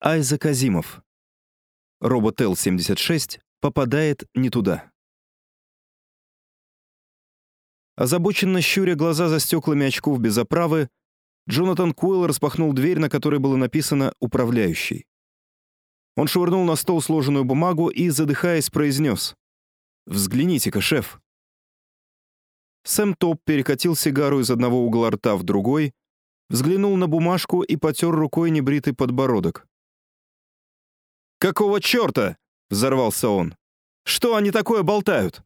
Айзек Азимов. Робот Л-76 попадает не туда. Озабоченно щуря глаза за стеклами очков без оправы, Джонатан Куэлл распахнул дверь, на которой было написано «Управляющий». Он швырнул на стол сложенную бумагу и, задыхаясь, произнес «Взгляните-ка, шеф». Сэм Топ перекатил сигару из одного угла рта в другой, взглянул на бумажку и потер рукой небритый подбородок. «Какого черта?» — взорвался он. «Что они такое болтают?»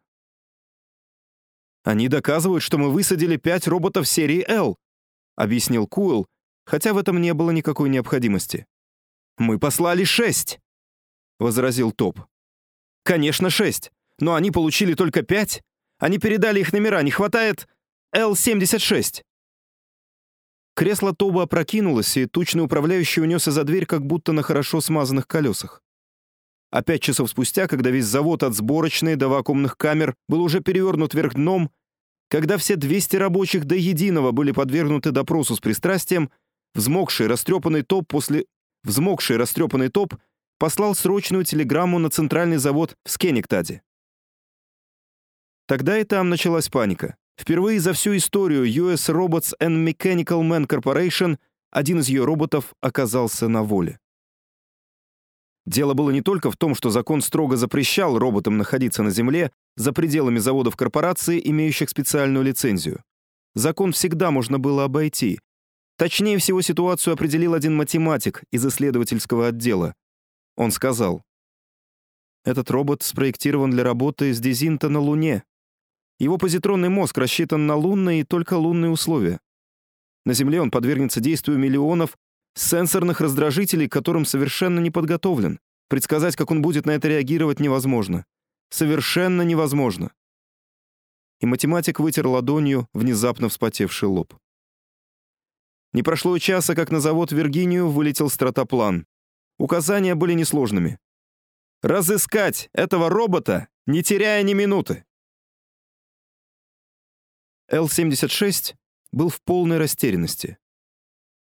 «Они доказывают, что мы высадили пять роботов серии L», — объяснил Куэлл, хотя в этом не было никакой необходимости. «Мы послали шесть», — возразил Топ. «Конечно, шесть, но они получили только пять. Они передали их номера, не хватает L-76». Кресло Тоба опрокинулось, и тучный управляющий унесся за дверь, как будто на хорошо смазанных колесах. А пять часов спустя, когда весь завод от сборочной до вакуумных камер был уже перевернут вверх дном, когда все 200 рабочих до единого были подвергнуты допросу с пристрастием, взмокший растрепанный топ после... Взмокший растрепанный топ послал срочную телеграмму на центральный завод в Скениктаде. Тогда и там началась паника. Впервые за всю историю US Robots and Mechanical Man Corporation один из ее роботов оказался на воле. Дело было не только в том, что закон строго запрещал роботам находиться на Земле за пределами заводов корпорации, имеющих специальную лицензию. Закон всегда можно было обойти. Точнее всего ситуацию определил один математик из исследовательского отдела. Он сказал, «Этот робот спроектирован для работы с Дезинта на Луне. Его позитронный мозг рассчитан на лунные и только лунные условия. На Земле он подвергнется действию миллионов сенсорных раздражителей, к которым совершенно не подготовлен. Предсказать, как он будет на это реагировать, невозможно. Совершенно невозможно. И математик вытер ладонью внезапно вспотевший лоб. Не прошло и часа, как на завод Виргинию вылетел стратоплан. Указания были несложными. «Разыскать этого робота, не теряя ни минуты!» Л-76 был в полной растерянности.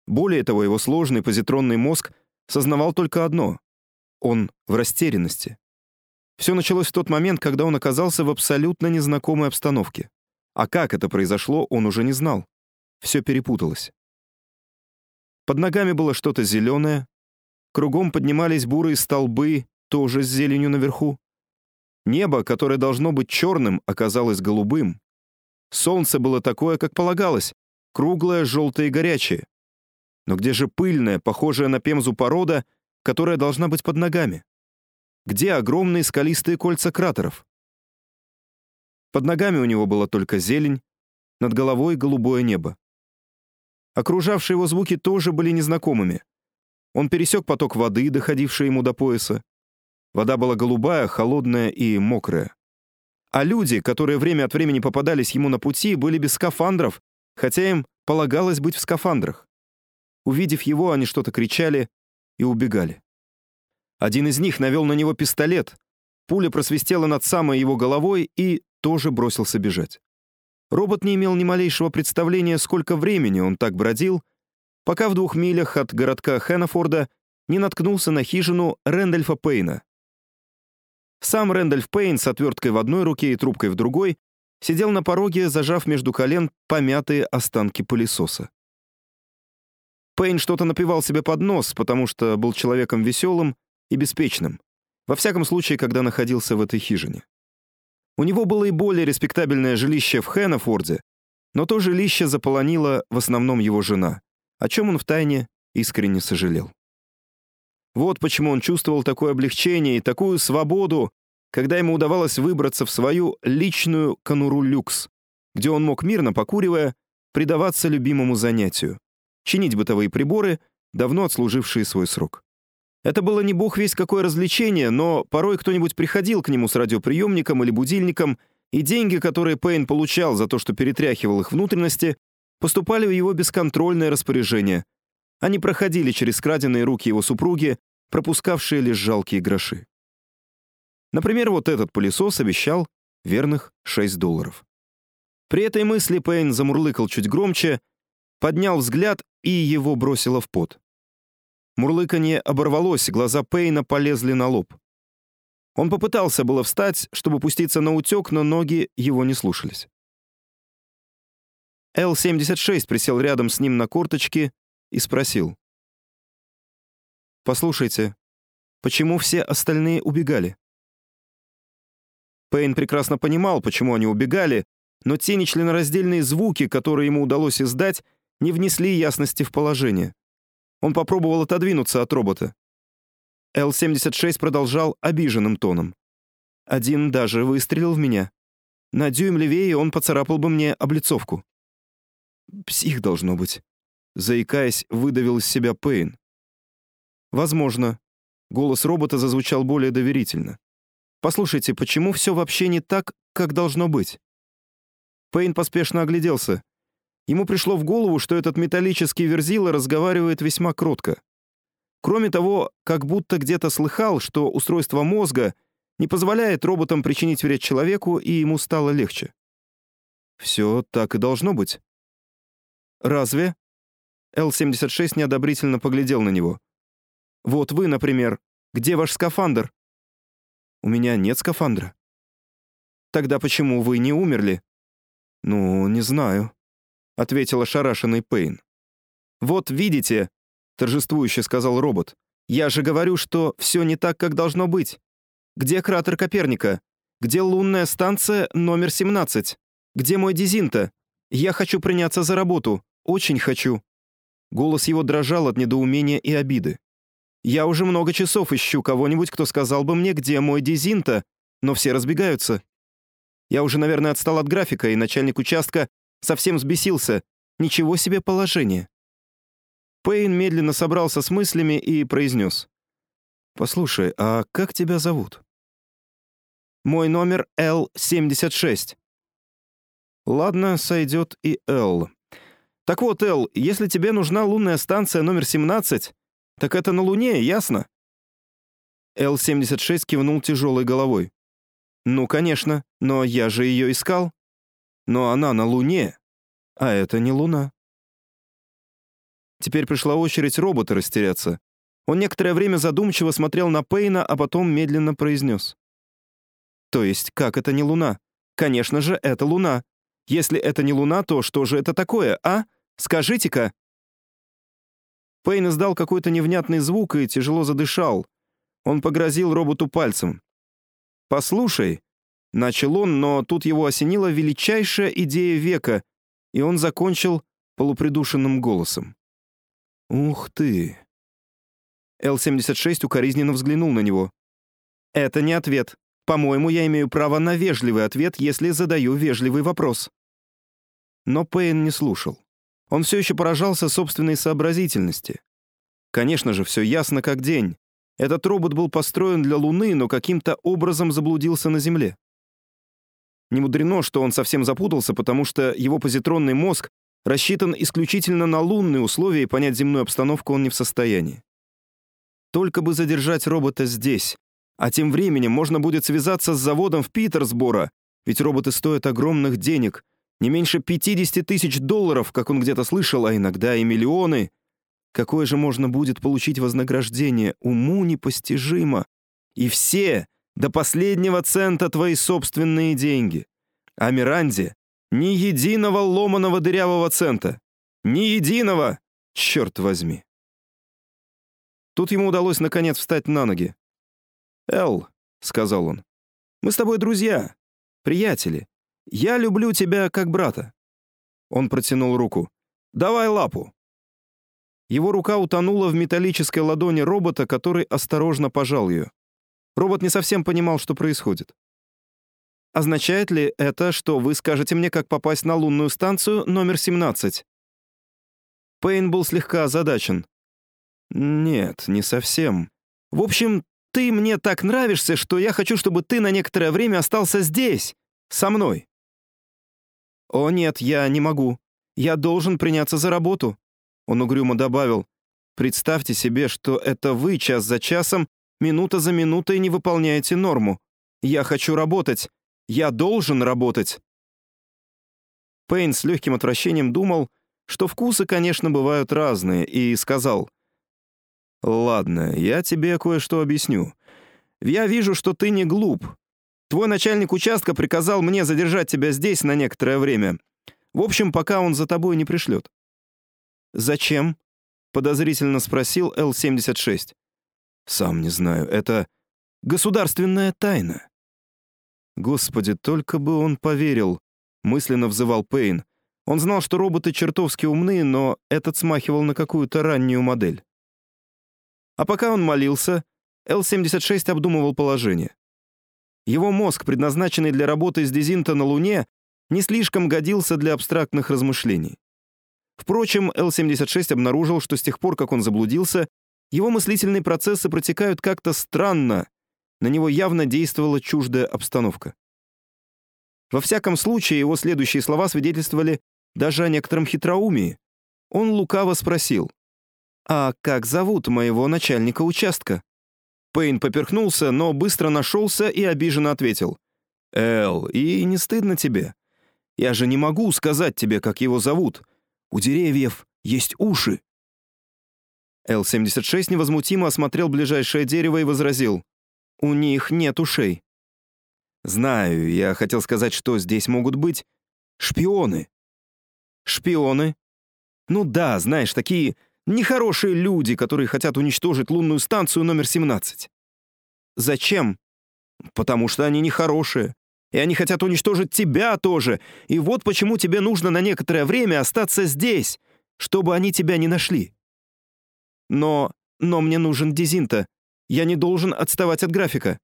Более того, его сложный позитронный мозг сознавал только одно — он в растерянности. Все началось в тот момент, когда он оказался в абсолютно незнакомой обстановке. А как это произошло, он уже не знал. Все перепуталось. Под ногами было что-то зеленое, кругом поднимались бурые столбы, тоже с зеленью наверху. Небо, которое должно быть черным, оказалось голубым. Солнце было такое, как полагалось, круглое, желтое и горячее. Но где же пыльная, похожая на пемзу порода, которая должна быть под ногами? Где огромные скалистые кольца кратеров? Под ногами у него была только зелень, над головой голубое небо. Окружавшие его звуки тоже были незнакомыми. Он пересек поток воды, доходивший ему до пояса. Вода была голубая, холодная и мокрая. А люди, которые время от времени попадались ему на пути, были без скафандров, хотя им полагалось быть в скафандрах. Увидев его, они что-то кричали и убегали. Один из них навел на него пистолет. Пуля просвистела над самой его головой и тоже бросился бежать. Робот не имел ни малейшего представления, сколько времени он так бродил, пока в двух милях от городка Хэннафорда не наткнулся на хижину Рэндольфа Пейна. Сам Рэндольф Пейн с отверткой в одной руке и трубкой в другой сидел на пороге, зажав между колен помятые останки пылесоса. Пейн что-то напивал себе под нос, потому что был человеком веселым и беспечным. Во всяком случае, когда находился в этой хижине. У него было и более респектабельное жилище в Хэнафорде, но то жилище заполонила в основном его жена, о чем он втайне искренне сожалел. Вот почему он чувствовал такое облегчение и такую свободу, когда ему удавалось выбраться в свою личную конуру люкс, где он мог мирно покуривая предаваться любимому занятию чинить бытовые приборы, давно отслужившие свой срок. Это было не бог весь какое развлечение, но порой кто-нибудь приходил к нему с радиоприемником или будильником, и деньги, которые Пейн получал за то, что перетряхивал их внутренности, поступали в его бесконтрольное распоряжение. Они проходили через краденные руки его супруги, пропускавшие лишь жалкие гроши. Например, вот этот пылесос обещал верных 6 долларов. При этой мысли Пейн замурлыкал чуть громче, поднял взгляд и его бросило в пот. Мурлыканье оборвалось, глаза Пейна полезли на лоб. Он попытался было встать, чтобы пуститься на утек, но ноги его не слушались. Л-76 присел рядом с ним на корточки и спросил. «Послушайте, почему все остальные убегали?» Пейн прекрасно понимал, почему они убегали, но те нечленораздельные звуки, которые ему удалось издать, не внесли ясности в положение. Он попробовал отодвинуться от робота. Л-76 продолжал обиженным тоном. Один даже выстрелил в меня. На дюйм левее он поцарапал бы мне облицовку. Псих должно быть. Заикаясь, выдавил из себя Пейн. Возможно. Голос робота зазвучал более доверительно. Послушайте, почему все вообще не так, как должно быть? Пейн поспешно огляделся. Ему пришло в голову, что этот металлический верзила разговаривает весьма кротко. Кроме того, как будто где-то слыхал, что устройство мозга не позволяет роботам причинить вред человеку, и ему стало легче. Все так и должно быть. Разве? Л-76 неодобрительно поглядел на него. Вот вы, например. Где ваш скафандр? У меня нет скафандра. Тогда почему вы не умерли? Ну, не знаю, ответил ошарашенный Пейн. Вот видите, торжествующе сказал робот. Я же говорю, что все не так, как должно быть. Где кратер Коперника? Где лунная станция номер 17? Где мой Дизинта? Я хочу приняться за работу. Очень хочу. Голос его дрожал от недоумения и обиды. Я уже много часов ищу кого-нибудь, кто сказал бы мне, где мой Дизинта, но все разбегаются. Я уже, наверное, отстал от графика, и начальник участка совсем взбесился. Ничего себе положение. Пейн медленно собрался с мыслями и произнес. «Послушай, а как тебя зовут?» «Мой номер Л-76». «Ладно, сойдет и Л. Так вот, Л, если тебе нужна лунная станция номер 17, так это на Луне, ясно?» Л-76 кивнул тяжелой головой. «Ну, конечно, но я же ее искал. Но она на Луне, а это не Луна». Теперь пришла очередь робота растеряться. Он некоторое время задумчиво смотрел на Пейна, а потом медленно произнес. «То есть, как это не Луна? Конечно же, это Луна. Если это не Луна, то что же это такое, а? Скажите-ка!» Пейн издал какой-то невнятный звук и тяжело задышал. Он погрозил роботу пальцем. «Послушай», — начал он, но тут его осенила величайшая идея века, и он закончил полупридушенным голосом. «Ух ты!» Л-76 укоризненно взглянул на него. «Это не ответ. По-моему, я имею право на вежливый ответ, если задаю вежливый вопрос». Но Пейн не слушал. Он все еще поражался собственной сообразительности. Конечно же, все ясно как день. Этот робот был построен для Луны, но каким-то образом заблудился на Земле. Не мудрено, что он совсем запутался, потому что его позитронный мозг рассчитан исключительно на лунные условия, и понять земную обстановку он не в состоянии. Только бы задержать робота здесь, а тем временем можно будет связаться с заводом в Питерсборо, ведь роботы стоят огромных денег, не меньше 50 тысяч долларов, как он где-то слышал, а иногда и миллионы. Какое же можно будет получить вознаграждение? Уму непостижимо. И все, до последнего цента твои собственные деньги. А Миранде ни единого ломаного дырявого цента. Ни единого! Черт возьми. Тут ему удалось наконец встать на ноги. «Эл», — сказал он, — «мы с тобой друзья, приятели. Я люблю тебя как брата». Он протянул руку. «Давай лапу». Его рука утонула в металлической ладони робота, который осторожно пожал ее. Робот не совсем понимал, что происходит. Означает ли это, что вы скажете мне, как попасть на лунную станцию номер 17? Пейн был слегка озадачен. Нет, не совсем. В общем, ты мне так нравишься, что я хочу, чтобы ты на некоторое время остался здесь, со мной. О нет, я не могу. Я должен приняться за работу. Он угрюмо добавил. Представьте себе, что это вы час за часом, минута за минутой не выполняете норму. Я хочу работать. Я должен работать. Пейн с легким отвращением думал, что вкусы, конечно, бывают разные, и сказал, «Ладно, я тебе кое-что объясню. Я вижу, что ты не глуп. Твой начальник участка приказал мне задержать тебя здесь на некоторое время. В общем, пока он за тобой не пришлет». «Зачем?» — подозрительно спросил Л-76. «Сам не знаю. Это государственная тайна». «Господи, только бы он поверил», — мысленно взывал Пейн. Он знал, что роботы чертовски умны, но этот смахивал на какую-то раннюю модель. А пока он молился, Л-76 обдумывал положение. Его мозг, предназначенный для работы с Дезинта на Луне, не слишком годился для абстрактных размышлений. Впрочем, Л-76 обнаружил, что с тех пор, как он заблудился, его мыслительные процессы протекают как-то странно, на него явно действовала чуждая обстановка. Во всяком случае, его следующие слова свидетельствовали даже о некотором хитроумии. Он лукаво спросил, «А как зовут моего начальника участка?» Пейн поперхнулся, но быстро нашелся и обиженно ответил, «Эл, и не стыдно тебе? Я же не могу сказать тебе, как его зовут. У деревьев есть уши». Л-76 невозмутимо осмотрел ближайшее дерево и возразил, «У них нет ушей». «Знаю, я хотел сказать, что здесь могут быть шпионы». «Шпионы?» «Ну да, знаешь, такие нехорошие люди, которые хотят уничтожить лунную станцию номер 17». «Зачем?» «Потому что они нехорошие. И они хотят уничтожить тебя тоже. И вот почему тебе нужно на некоторое время остаться здесь, чтобы они тебя не нашли». «Но... но мне нужен Дизинта. Я не должен отставать от графика».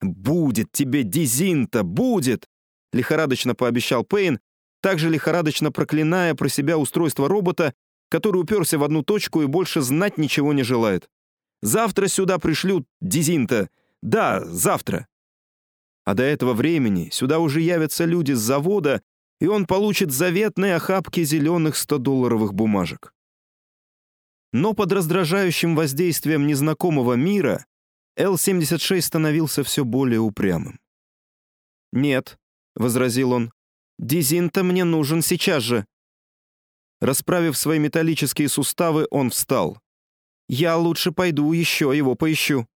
«Будет тебе Дизинта, будет!» — лихорадочно пообещал Пейн, также лихорадочно проклиная про себя устройство робота, который уперся в одну точку и больше знать ничего не желает. «Завтра сюда пришлют Дизинта. Да, завтра». А до этого времени сюда уже явятся люди с завода, и он получит заветные охапки зеленых 100-долларовых бумажек. Но под раздражающим воздействием незнакомого мира Л-76 становился все более упрямым. «Нет», — возразил он, — «дизин-то мне нужен сейчас же». Расправив свои металлические суставы, он встал. «Я лучше пойду еще его поищу».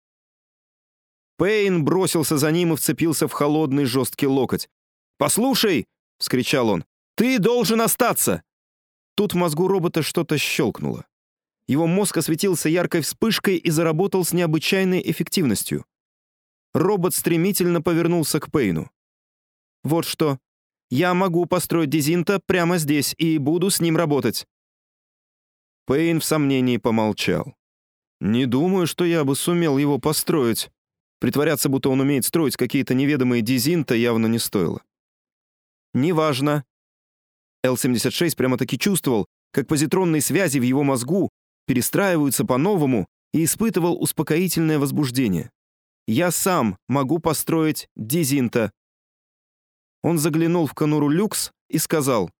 Пейн бросился за ним и вцепился в холодный жесткий локоть. «Послушай!» — вскричал он. «Ты должен остаться!» Тут в мозгу робота что-то щелкнуло. Его мозг осветился яркой вспышкой и заработал с необычайной эффективностью. Робот стремительно повернулся к Пейну. «Вот что. Я могу построить Дизинта прямо здесь и буду с ним работать». Пейн в сомнении помолчал. «Не думаю, что я бы сумел его построить». Притворяться, будто он умеет строить какие-то неведомые Дизинта, явно не стоило. «Неважно». Л-76 прямо-таки чувствовал, как позитронные связи в его мозгу перестраиваются по-новому и испытывал успокоительное возбуждение. Я сам могу построить Дизинта. Он заглянул в конуру люкс и сказал,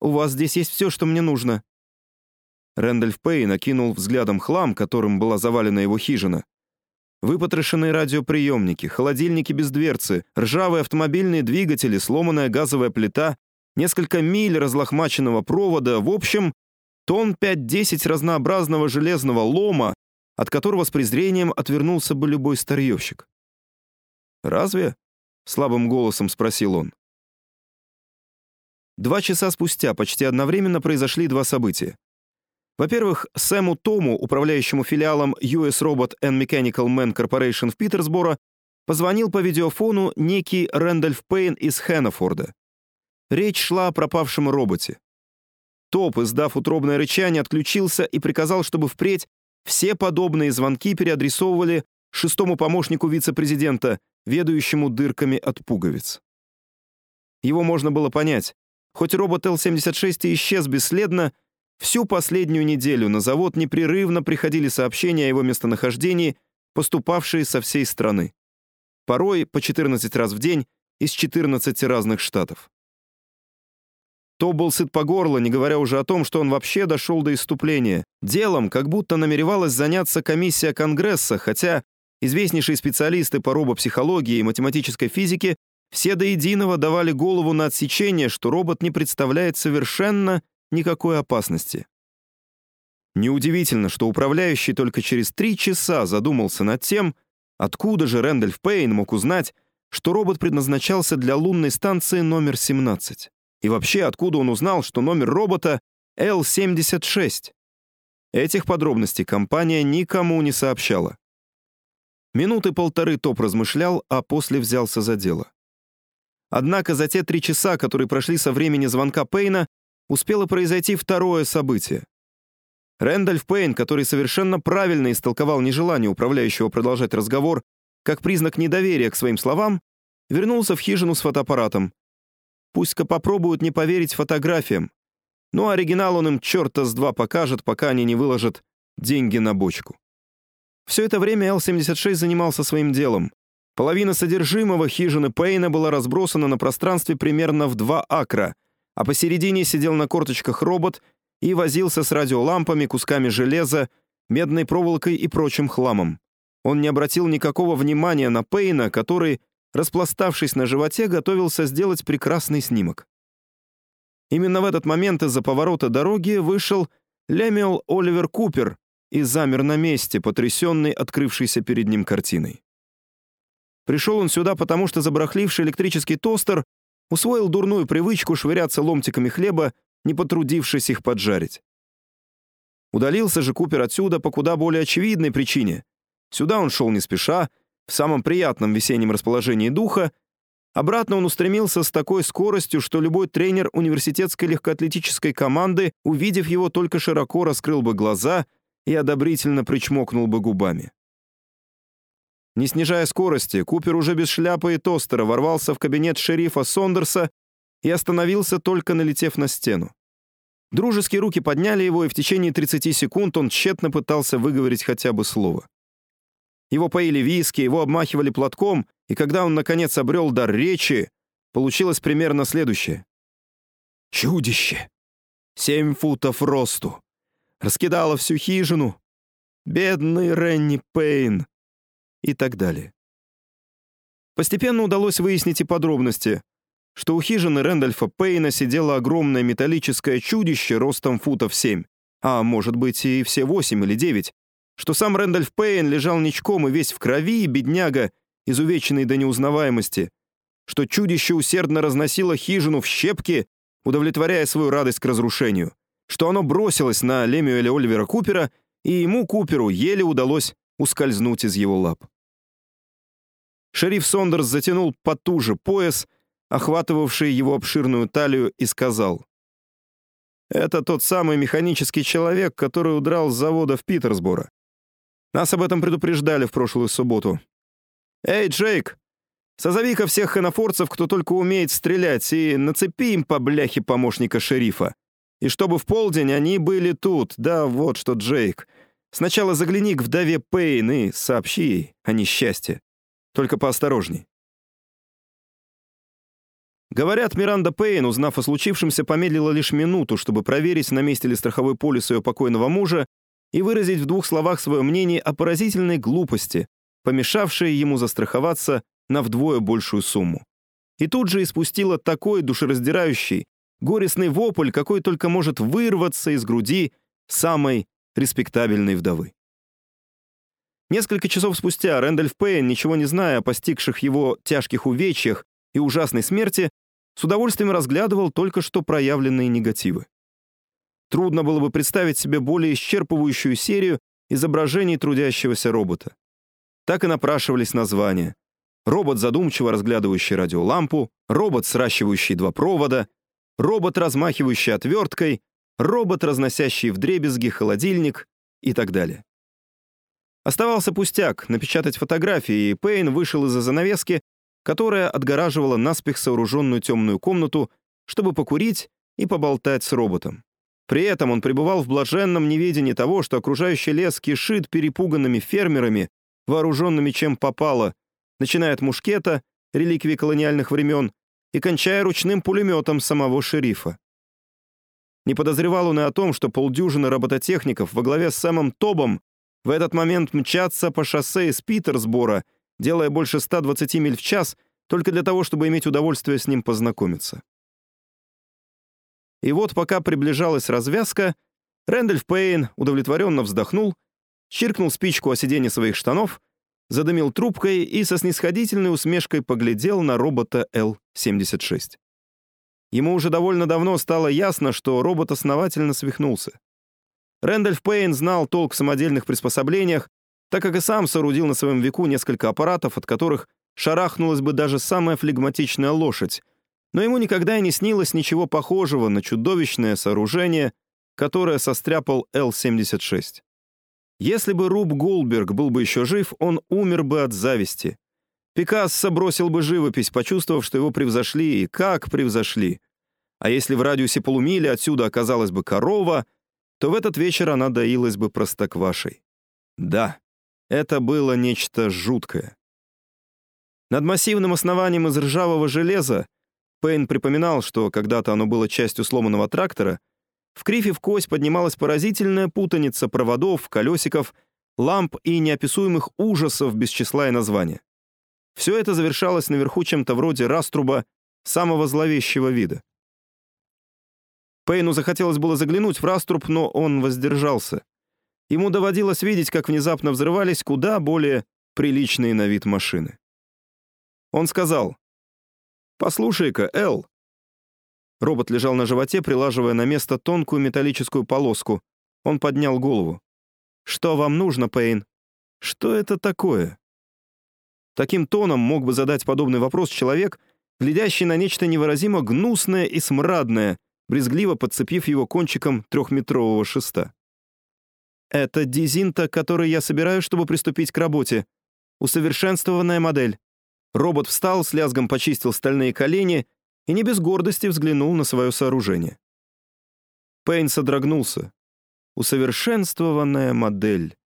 «У вас здесь есть все, что мне нужно». Рэндальф Пэй накинул взглядом хлам, которым была завалена его хижина. Выпотрошенные радиоприемники, холодильники без дверцы, ржавые автомобильные двигатели, сломанная газовая плита, несколько миль разлохмаченного провода, в общем, Тон 5-10 разнообразного железного лома, от которого с презрением отвернулся бы любой старьевщик. «Разве?» — слабым голосом спросил он. Два часа спустя почти одновременно произошли два события. Во-первых, Сэму Тому, управляющему филиалом US Robot and Mechanical Man Corporation в Питерсборо, позвонил по видеофону некий Рэндольф Пейн из Хэннефорда. Речь шла о пропавшем роботе. Топ, издав утробное рычание, отключился и приказал, чтобы впредь все подобные звонки переадресовывали шестому помощнику вице-президента, ведающему дырками от пуговиц. Его можно было понять. Хоть робот Л-76 и исчез бесследно, всю последнюю неделю на завод непрерывно приходили сообщения о его местонахождении, поступавшие со всей страны. Порой по 14 раз в день из 14 разных штатов. То был сыт по горло, не говоря уже о том, что он вообще дошел до иступления. Делом как будто намеревалась заняться комиссия Конгресса, хотя известнейшие специалисты по робопсихологии и математической физике все до единого давали голову на отсечение, что робот не представляет совершенно никакой опасности. Неудивительно, что управляющий только через три часа задумался над тем, откуда же Рэндольф Пейн мог узнать, что робот предназначался для лунной станции номер 17. И вообще, откуда он узнал, что номер робота L-76? Этих подробностей компания никому не сообщала. Минуты полторы Топ размышлял, а после взялся за дело. Однако за те три часа, которые прошли со времени звонка Пейна, успело произойти второе событие. Рэндальф Пейн, который совершенно правильно истолковал нежелание управляющего продолжать разговор как признак недоверия к своим словам, вернулся в хижину с фотоаппаратом. Пусть-ка попробуют не поверить фотографиям. Но оригинал он им черта с два покажет, пока они не выложат деньги на бочку. Все это время Л-76 занимался своим делом. Половина содержимого хижины Пейна была разбросана на пространстве примерно в два акра, а посередине сидел на корточках робот и возился с радиолампами, кусками железа, медной проволокой и прочим хламом. Он не обратил никакого внимания на Пейна, который, распластавшись на животе, готовился сделать прекрасный снимок. Именно в этот момент из-за поворота дороги вышел Лемиол Оливер Купер и замер на месте, потрясенный открывшейся перед ним картиной. Пришел он сюда, потому что забрахливший электрический тостер усвоил дурную привычку швыряться ломтиками хлеба, не потрудившись их поджарить. Удалился же Купер отсюда по куда более очевидной причине. Сюда он шел не спеша, в самом приятном весеннем расположении духа, Обратно он устремился с такой скоростью, что любой тренер университетской легкоатлетической команды, увидев его, только широко раскрыл бы глаза и одобрительно причмокнул бы губами. Не снижая скорости, Купер уже без шляпы и тостера ворвался в кабинет шерифа Сондерса и остановился, только налетев на стену. Дружеские руки подняли его, и в течение 30 секунд он тщетно пытался выговорить хотя бы слово. Его поили виски, его обмахивали платком, и когда он, наконец, обрел дар речи, получилось примерно следующее. «Чудище! Семь футов росту! Раскидало всю хижину! Бедный Ренни Пейн!» и так далее. Постепенно удалось выяснить и подробности, что у хижины Рэндольфа Пейна сидело огромное металлическое чудище ростом футов 7, а может быть и все 8 или 9, что сам Рэндольф Пейн лежал ничком и весь в крови, бедняга, изувеченный до неузнаваемости, что чудище усердно разносило хижину в щепки, удовлетворяя свою радость к разрушению, что оно бросилось на Лемюэля Оливера Купера, и ему, Куперу, еле удалось ускользнуть из его лап. Шериф Сондерс затянул потуже пояс, охватывавший его обширную талию, и сказал. «Это тот самый механический человек, который удрал с завода в Питерсборо. Нас об этом предупреждали в прошлую субботу. Эй, Джейк, созови-ка всех ханафорцев, кто только умеет стрелять, и нацепи им по бляхе помощника шерифа. И чтобы в полдень они были тут. Да, вот что, Джейк. Сначала загляни к вдове Пейн и сообщи ей о несчастье. Только поосторожней. Говорят, Миранда Пейн, узнав о случившемся, помедлила лишь минуту, чтобы проверить, на месте ли страховой полис ее покойного мужа, и выразить в двух словах свое мнение о поразительной глупости, помешавшей ему застраховаться на вдвое большую сумму. И тут же испустила такой душераздирающий, горестный вопль, какой только может вырваться из груди самой респектабельной вдовы. Несколько часов спустя Рэндольф Пейн, ничего не зная о постигших его тяжких увечьях и ужасной смерти, с удовольствием разглядывал только что проявленные негативы. Трудно было бы представить себе более исчерпывающую серию изображений трудящегося робота. Так и напрашивались названия. Робот, задумчиво разглядывающий радиолампу, робот, сращивающий два провода, робот, размахивающий отверткой, робот, разносящий вдребезги холодильник и так далее. Оставался пустяк — напечатать фотографии, и Пейн вышел из-за занавески, которая отгораживала наспех сооруженную темную комнату, чтобы покурить и поболтать с роботом. При этом он пребывал в блаженном неведении того, что окружающий лес кишит перепуганными фермерами, вооруженными чем попало, начиная от мушкета, реликвии колониальных времен, и кончая ручным пулеметом самого шерифа. Не подозревал он и о том, что полдюжины робототехников во главе с Сэмом Тобом в этот момент мчатся по шоссе из Питерсбора, делая больше 120 миль в час, только для того, чтобы иметь удовольствие с ним познакомиться. И вот пока приближалась развязка, Рэндольф Пейн удовлетворенно вздохнул, чиркнул спичку о сиденье своих штанов, задымил трубкой и со снисходительной усмешкой поглядел на робота Л-76. Ему уже довольно давно стало ясно, что робот основательно свихнулся. Рэндольф Пейн знал толк в самодельных приспособлениях, так как и сам соорудил на своем веку несколько аппаратов, от которых шарахнулась бы даже самая флегматичная лошадь, но ему никогда и не снилось ничего похожего на чудовищное сооружение, которое состряпал Л-76. Если бы Руб Голдберг был бы еще жив, он умер бы от зависти. Пикассо бросил бы живопись, почувствовав, что его превзошли, и как превзошли. А если в радиусе полумили отсюда оказалась бы корова, то в этот вечер она доилась бы простоквашей. Да, это было нечто жуткое. Над массивным основанием из ржавого железа Пейн припоминал, что когда-то оно было частью сломанного трактора, в крифе в кость поднималась поразительная путаница проводов, колесиков, ламп и неописуемых ужасов без числа и названия. Все это завершалось наверху чем-то вроде раструба самого зловещего вида. Пейну захотелось было заглянуть в раструб, но он воздержался. Ему доводилось видеть, как внезапно взрывались куда более приличные на вид машины. Он сказал, «Послушай-ка, Эл». Робот лежал на животе, прилаживая на место тонкую металлическую полоску. Он поднял голову. «Что вам нужно, Пейн? Что это такое?» Таким тоном мог бы задать подобный вопрос человек, глядящий на нечто невыразимо гнусное и смрадное, брезгливо подцепив его кончиком трехметрового шеста. «Это дизинта, который я собираю, чтобы приступить к работе. Усовершенствованная модель». Робот встал, с лязгом почистил стальные колени и не без гордости взглянул на свое сооружение. Пейн содрогнулся. Усовершенствованная модель.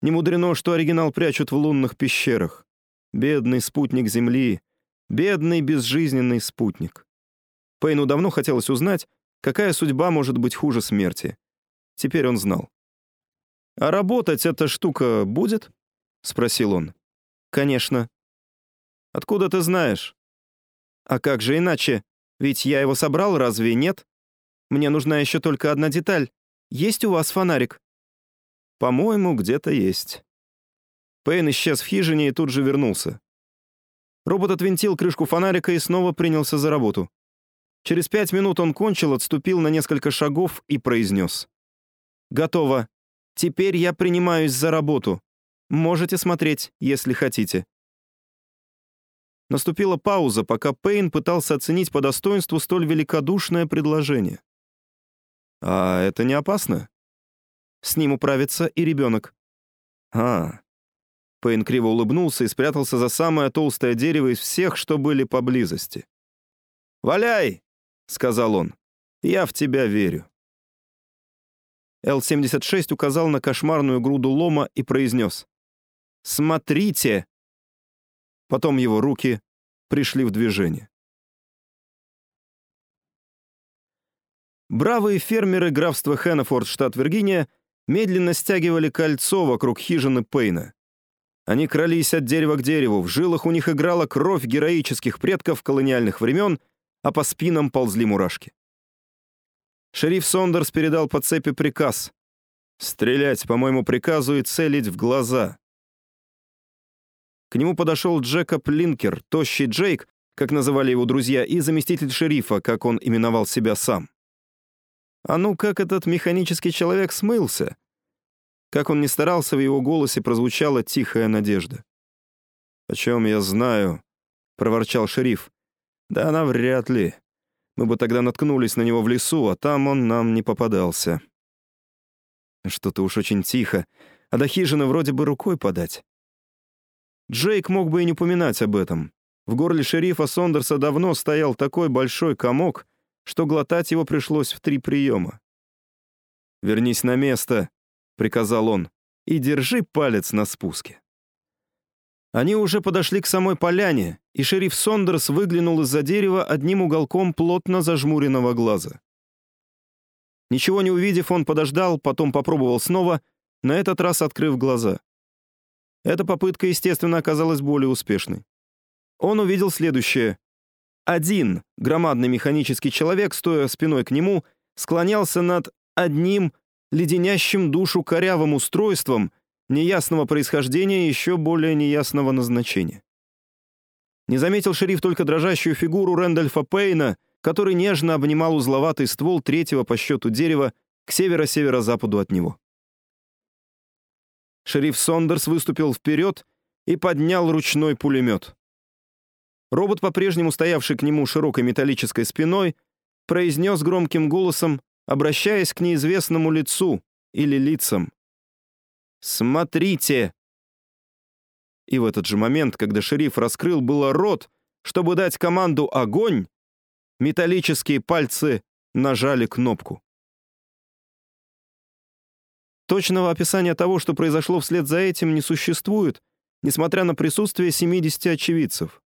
Не мудрено, что оригинал прячут в лунных пещерах. Бедный спутник Земли, бедный безжизненный спутник. Пейну давно хотелось узнать, какая судьба может быть хуже смерти. Теперь он знал. «А работать эта штука будет?» — спросил он. «Конечно». «Откуда ты знаешь?» «А как же иначе? Ведь я его собрал, разве нет? Мне нужна еще только одна деталь. Есть у вас фонарик?» «По-моему, где-то есть». Пейн исчез в хижине и тут же вернулся. Робот отвинтил крышку фонарика и снова принялся за работу. Через пять минут он кончил, отступил на несколько шагов и произнес. «Готово. Теперь я принимаюсь за работу. Можете смотреть, если хотите». Наступила пауза, пока Пейн пытался оценить по достоинству столь великодушное предложение. «А это не опасно?» «С ним управится и ребенок». «А, Пейн криво улыбнулся и спрятался за самое толстое дерево из всех, что были поблизости. «Валяй!» — сказал он. «Я в тебя верю». Л-76 указал на кошмарную груду лома и произнес. «Смотрите!» Потом его руки пришли в движение. Бравые фермеры графства Хеннефорд, штат Виргиния, медленно стягивали кольцо вокруг хижины Пейна. Они крались от дерева к дереву, в жилах у них играла кровь героических предков колониальных времен, а по спинам ползли мурашки. Шериф Сондерс передал по цепи приказ «Стрелять по моему приказу и целить в глаза». К нему подошел Джекоб Линкер, тощий Джейк, как называли его друзья, и заместитель шерифа, как он именовал себя сам. А ну как этот механический человек смылся? Как он ни старался, в его голосе прозвучала тихая надежда. «О чем я знаю?» — проворчал шериф. «Да она вряд ли. Мы бы тогда наткнулись на него в лесу, а там он нам не попадался». Что-то уж очень тихо, а до хижины вроде бы рукой подать. Джейк мог бы и не упоминать об этом. В горле шерифа Сондерса давно стоял такой большой комок, что глотать его пришлось в три приема. «Вернись на место», — приказал он, — «и держи палец на спуске». Они уже подошли к самой поляне, и шериф Сондерс выглянул из-за дерева одним уголком плотно зажмуренного глаза. Ничего не увидев, он подождал, потом попробовал снова, на этот раз открыв глаза. Эта попытка, естественно, оказалась более успешной. Он увидел следующее. Один громадный механический человек, стоя спиной к нему, склонялся над одним леденящим душу корявым устройством неясного происхождения и еще более неясного назначения. Не заметил шериф только дрожащую фигуру Рэндольфа Пейна, который нежно обнимал узловатый ствол третьего по счету дерева к северо-северо-западу от него. Шериф Сондерс выступил вперед и поднял ручной пулемет. Робот, по-прежнему стоявший к нему широкой металлической спиной, произнес громким голосом, обращаясь к неизвестному лицу или лицам. «Смотрите!» И в этот же момент, когда шериф раскрыл было рот, чтобы дать команду «Огонь!», металлические пальцы нажали кнопку. Точного описания того, что произошло вслед за этим, не существует, несмотря на присутствие 70 очевидцев.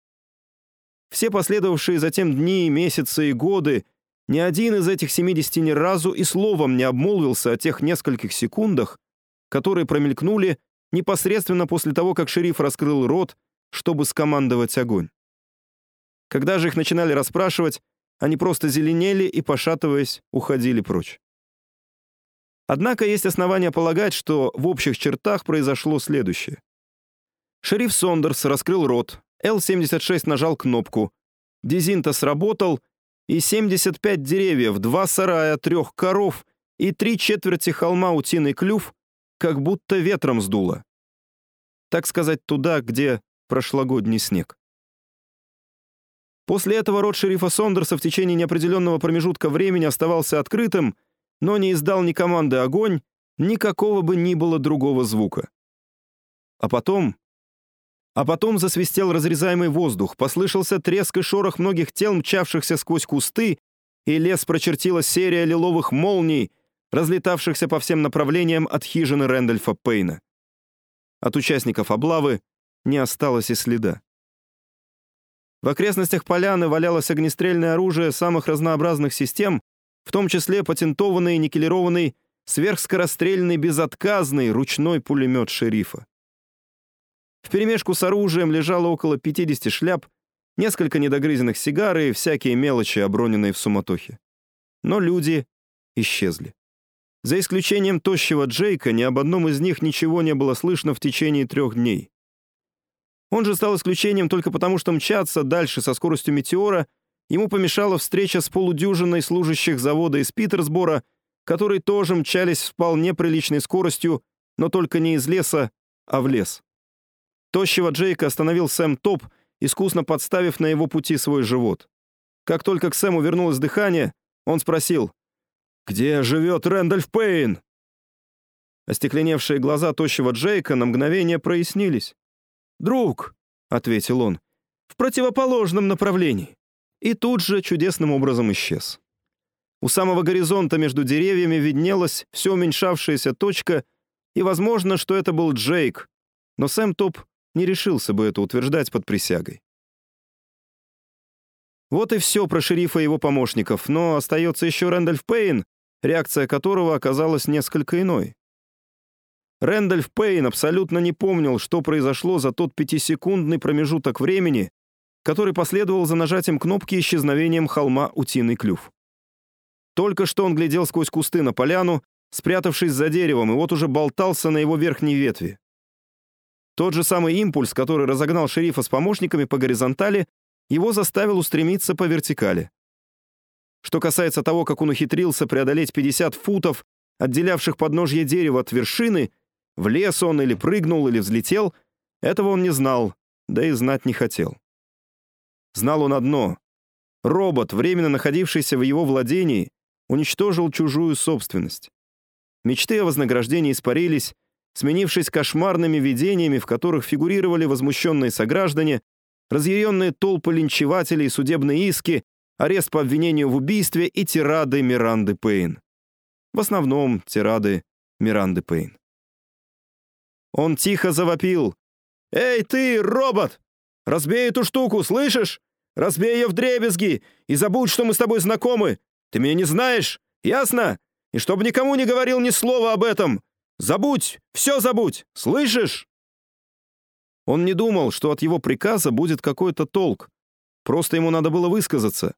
Все последовавшие затем дни, месяцы и годы, ни один из этих 70 ни разу и словом не обмолвился о тех нескольких секундах, которые промелькнули непосредственно после того, как шериф раскрыл рот, чтобы скомандовать огонь. Когда же их начинали расспрашивать, они просто зеленели и, пошатываясь, уходили прочь. Однако есть основания полагать, что в общих чертах произошло следующее. Шериф Сондерс раскрыл рот, Л-76 нажал кнопку, Дизинта сработал, и 75 деревьев, два сарая, трех коров и три четверти холма утиный клюв как будто ветром сдуло. Так сказать, туда, где прошлогодний снег. После этого рот шерифа Сондерса в течение неопределенного промежутка времени оставался открытым, но не издал ни команды «Огонь», ни какого бы ни было другого звука. А потом... А потом засвистел разрезаемый воздух, послышался треск и шорох многих тел, мчавшихся сквозь кусты, и лес прочертила серия лиловых молний, разлетавшихся по всем направлениям от хижины Рэндольфа Пейна. От участников облавы не осталось и следа. В окрестностях поляны валялось огнестрельное оружие самых разнообразных систем, в том числе патентованный никелированный сверхскорострельный безотказный ручной пулемет шерифа. Вперемешку с оружием лежало около 50 шляп, несколько недогрызенных сигар и всякие мелочи, оброненные в суматохе. Но люди исчезли. За исключением тощего Джейка, ни об одном из них ничего не было слышно в течение трех дней. Он же стал исключением только потому, что мчаться дальше со скоростью метеора ему помешала встреча с полудюжиной служащих завода из Питерсбора, которые тоже мчались вполне приличной скоростью, но только не из леса, а в лес. Тощего Джейка остановил Сэм Топ, искусно подставив на его пути свой живот. Как только к Сэму вернулось дыхание, он спросил, «Где живет Рэндальф Пейн?» Остекленевшие глаза тощего Джейка на мгновение прояснились. «Друг», — ответил он, — «в противоположном направлении». И тут же чудесным образом исчез. У самого горизонта между деревьями виднелась все уменьшавшаяся точка, и возможно, что это был Джейк, но Сэм Топ не решился бы это утверждать под присягой. Вот и все про шерифа и его помощников, но остается еще Рэндальф Пейн, реакция которого оказалась несколько иной. Рэндальф Пейн абсолютно не помнил, что произошло за тот пятисекундный промежуток времени, который последовал за нажатием кнопки исчезновением холма Утиный клюв. Только что он глядел сквозь кусты на поляну, спрятавшись за деревом, и вот уже болтался на его верхней ветви. Тот же самый импульс, который разогнал шерифа с помощниками по горизонтали, его заставил устремиться по вертикали. Что касается того, как он ухитрился преодолеть 50 футов, отделявших подножье дерева от вершины, в лес он или прыгнул, или взлетел, этого он не знал, да и знать не хотел. Знал он одно. Робот, временно находившийся в его владении, уничтожил чужую собственность. Мечты о вознаграждении испарились, сменившись кошмарными видениями, в которых фигурировали возмущенные сограждане, разъяренные толпы линчевателей, судебные иски, арест по обвинению в убийстве и тирады Миранды Пейн. В основном тирады Миранды Пейн. Он тихо завопил. «Эй, ты, робот! Разбей эту штуку, слышишь? Разбей ее в дребезги и забудь, что мы с тобой знакомы. Ты меня не знаешь, ясно? И чтобы никому не говорил ни слова об этом. Забудь, все забудь, слышишь?» Он не думал, что от его приказа будет какой-то толк. Просто ему надо было высказаться.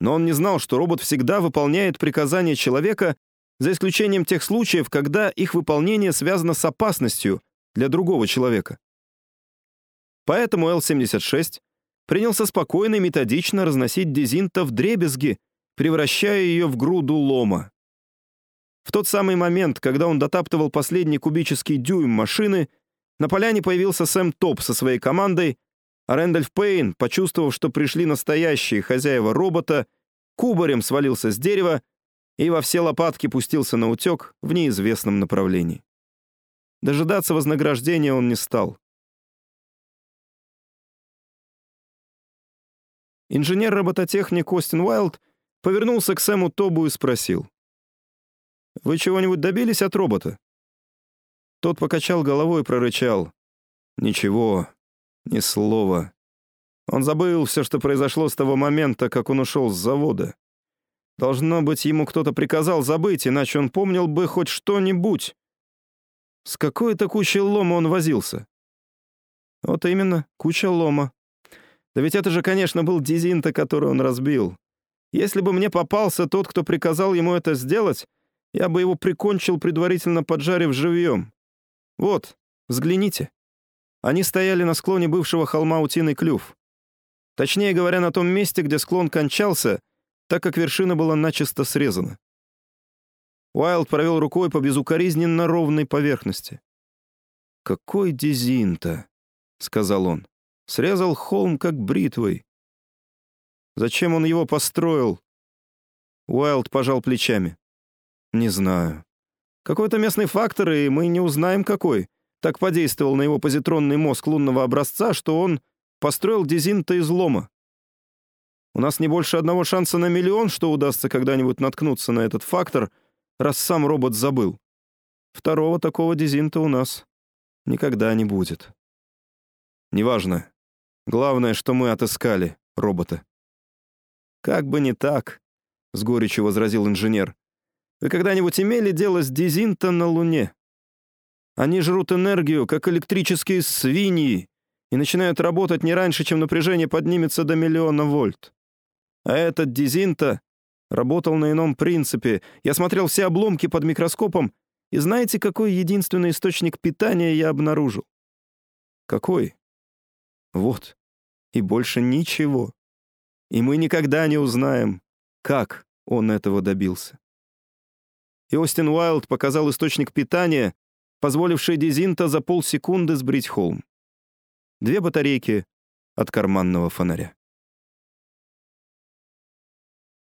Но он не знал, что робот всегда выполняет приказания человека, за исключением тех случаев, когда их выполнение связано с опасностью для другого человека. Поэтому Л-76 принялся спокойно и методично разносить дезинта в дребезги, превращая ее в груду лома. В тот самый момент, когда он дотаптывал последний кубический дюйм машины, на поляне появился Сэм Топ со своей командой, а Рэндальф Пейн, почувствовав, что пришли настоящие хозяева робота, кубарем свалился с дерева и во все лопатки пустился на утек в неизвестном направлении. Дожидаться вознаграждения он не стал. Инженер-робототехник Остин Уайлд повернулся к Сэму Тобу и спросил. «Вы чего-нибудь добились от робота?» Тот покачал головой и прорычал. «Ничего, ни слова. Он забыл все, что произошло с того момента, как он ушел с завода. Должно быть, ему кто-то приказал забыть, иначе он помнил бы хоть что-нибудь. С какой-то кучей лома он возился. Вот именно, куча лома. Да ведь это же, конечно, был Дизинта, который он разбил. Если бы мне попался тот, кто приказал ему это сделать, я бы его прикончил, предварительно поджарив живьем. Вот, взгляните. Они стояли на склоне бывшего холма Утиный клюв. Точнее говоря, на том месте, где склон кончался, так как вершина была начисто срезана. Уайлд провел рукой по безукоризненно ровной поверхности. «Какой дизинта!» — сказал он. Срезал холм как бритвой. Зачем он его построил? Уайлд пожал плечами. Не знаю. Какой-то местный фактор, и мы не узнаем, какой. Так подействовал на его позитронный мозг лунного образца, что он построил дизинта излома. У нас не больше одного шанса на миллион, что удастся когда-нибудь наткнуться на этот фактор, раз сам робот забыл. Второго такого дизинта у нас никогда не будет. Неважно. Главное, что мы отыскали робота». «Как бы не так», — с горечью возразил инженер. «Вы когда-нибудь имели дело с Дизинто на Луне? Они жрут энергию, как электрические свиньи, и начинают работать не раньше, чем напряжение поднимется до миллиона вольт. А этот Дизинто работал на ином принципе. Я смотрел все обломки под микроскопом, и знаете, какой единственный источник питания я обнаружил? Какой? Вот и больше ничего. И мы никогда не узнаем, как он этого добился. И Остин Уайлд показал источник питания, позволивший Дизинта за полсекунды сбрить холм. Две батарейки от карманного фонаря.